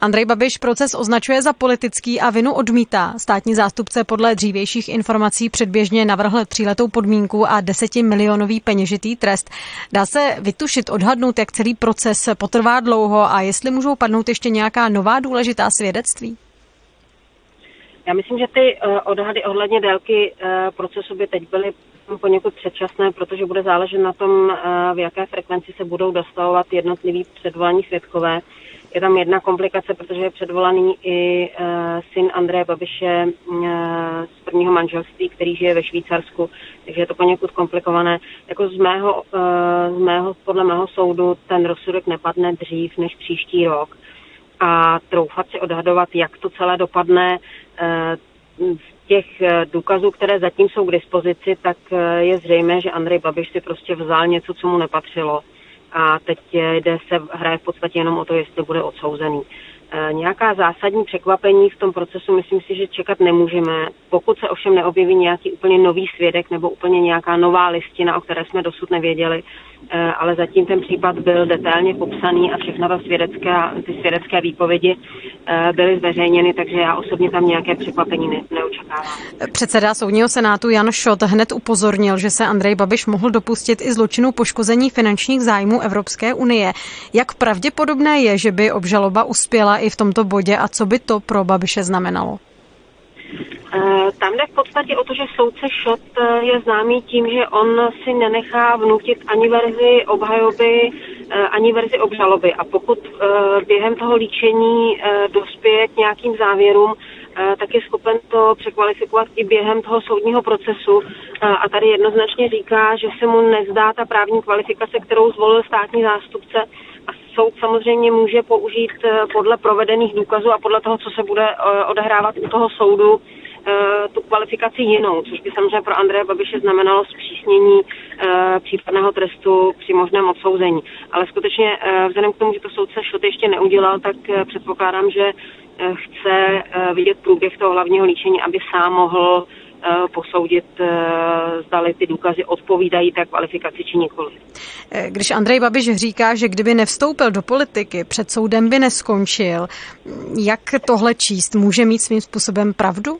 Andrej Babiš proces označuje za politický a vinu odmítá. Státní zástupce podle dřívějších informací předběžně navrhl tříletou podmínku a desetimilionový peněžitý trest. Dá se vytušit, odhadnout, jak celý proces potrvá dlouho a jestli můžou padnout ještě nějaká nová důležitá svědectví? Já myslím, že ty eh, odhady ohledně délky eh, procesu by teď byly poněkud předčasné, protože bude záležet na tom, eh, v jaké frekvenci se budou dostavovat jednotliví předvolání svědkové. Je tam jedna komplikace, protože je předvolaný i uh, syn Andreje Babiše uh, z prvního manželství, který žije ve Švýcarsku, takže je to poněkud komplikované. Jako z mého, uh, z mého, podle mého soudu ten rozsudek nepadne dřív než příští rok. A troufat si odhadovat, jak to celé dopadne, uh, z těch důkazů, které zatím jsou k dispozici, tak je zřejmé, že Andrej Babiš si prostě vzal něco, co mu nepatřilo a teď jde se, hraje v podstatě jenom o to, jestli bude odsouzený. E, nějaká zásadní překvapení v tom procesu myslím si, že čekat nemůžeme. Pokud se ovšem neobjeví nějaký úplně nový svědek nebo úplně nějaká nová listina, o které jsme dosud nevěděli, ale zatím ten případ byl detailně popsaný a všechna ta svědecká, ty svědecké výpovědi e, byly zveřejněny, takže já osobně tam nějaké překvapení ne, neočekávám. Předseda soudního senátu Jan Šot hned upozornil, že se Andrej Babiš mohl dopustit i zločinu poškození finančních zájmů Evropské unie. Jak pravděpodobné je, že by obžaloba uspěla i v tomto bodě a co by to pro Babiše znamenalo? Eh, tam jde v podstatě o to, že soudce Šot eh, je známý tím, že on si nenechá vnutit ani verzi obhajoby, eh, ani verzi obžaloby. A pokud během toho líčení dospěje k nějakým závěrům, tak je schopen to překvalifikovat i během toho soudního procesu. A tady jednoznačně říká, že se mu nezdá ta právní kvalifikace, kterou zvolil státní zástupce, soud samozřejmě může použít podle provedených důkazů a podle toho, co se bude eh, odehrávat u toho soudu, tu kvalifikaci jinou, což by samozřejmě pro Andreje Babiše znamenalo zpřísnění případného trestu při možném odsouzení. Ale skutečně vzhledem k tomu, že to soudce Šot ještě neudělal, tak předpokládám, že chce vidět průběh toho hlavního líčení, aby sám mohl Eh, posoudit, eh, zdali ty důkazy odpovídají té kvalifikaci či nikoli. Eh, když Andrej Babiš říká, že kdyby nevstoupil do politiky, před soudem by neskončil, jak tohle číst? Může mít svým způsobem pravdu?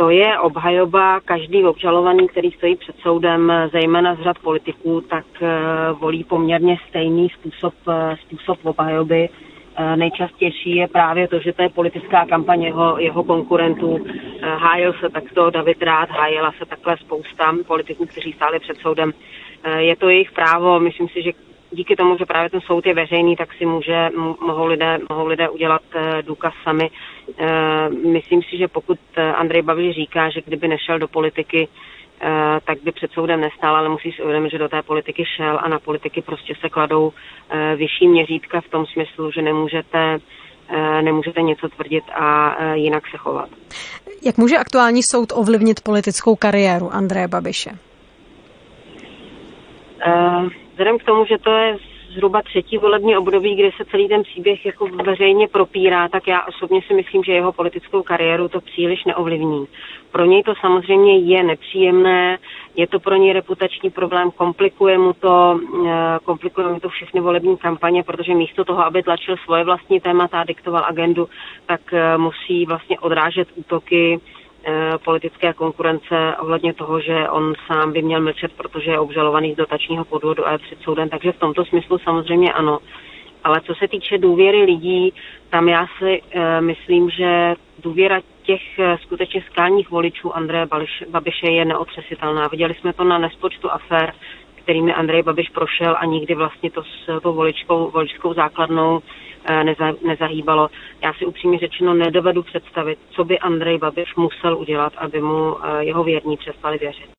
To je obhajoba. Každý obžalovaný, který stojí před soudem, zejména z řad politiků, tak volí poměrně stejný způsob, způsob obhajoby Eh, nejčastější je právě to, že to je politická kampaň jeho, jeho konkurentů. Eh, hájil se takto David Rád, hájila se takhle spousta politiků, kteří stáli před soudem. Eh, je to jejich právo, myslím si, že díky tomu, že právě ten soud je veřejný, tak si může, mohou, lidé, mohou lidé udělat důkaz sami. Myslím si, že pokud Andrej Babiš říká, že kdyby nešel do politiky, Eh, tak by před soudem nestál, ale musí si uvědomit, že do té politiky šel a na politiky prostě se kladou eh, vyšší měřítka v tom smyslu, že nemůžete eh, nemůžete něco tvrdit a jinak se chovat. Jak může aktuální soud ovlivnit politickou kariéru Andreje Babiše? Vzhledem k tomu, že to je zhruba třetí volební období, kdy se celý ten příběh jako veřejně propírá, tak já osobně si myslím, že jeho politickou kariéru to příliš neovlivní. Pro něj to samozřejmě je nepříjemné, je to pro něj reputační problém, komplikuje mu to, eh, komplikuje mu to všechny volební kampaně, protože místo toho, aby tlačil svoje vlastní témata a diktoval agendu, tak eh, musí vlastně odrážet útoky politické konkurence ohledně toho, že on sám by měl mlčet, protože je obžalovaný z dotačního podvodu a je před soudem. Takže v tomto smyslu samozřejmě ano. Ale co se týče důvěry lidí, tam já si e, myslím, že důvěra těch e, skutečně skálních voličů Andreje Babiše je neotřesitelná. Viděli jsme to na nespočtu afér, kterými Andrej Babiš prošel a nikdy vlastně to s tou voličkou, voličskou základnou Eh, neza, nezahýbalo. Já si upřímně řečeno nedovedu představit, co by Andrej Babiš musel udělat, aby mu eh, jeho věrní přestali věřit.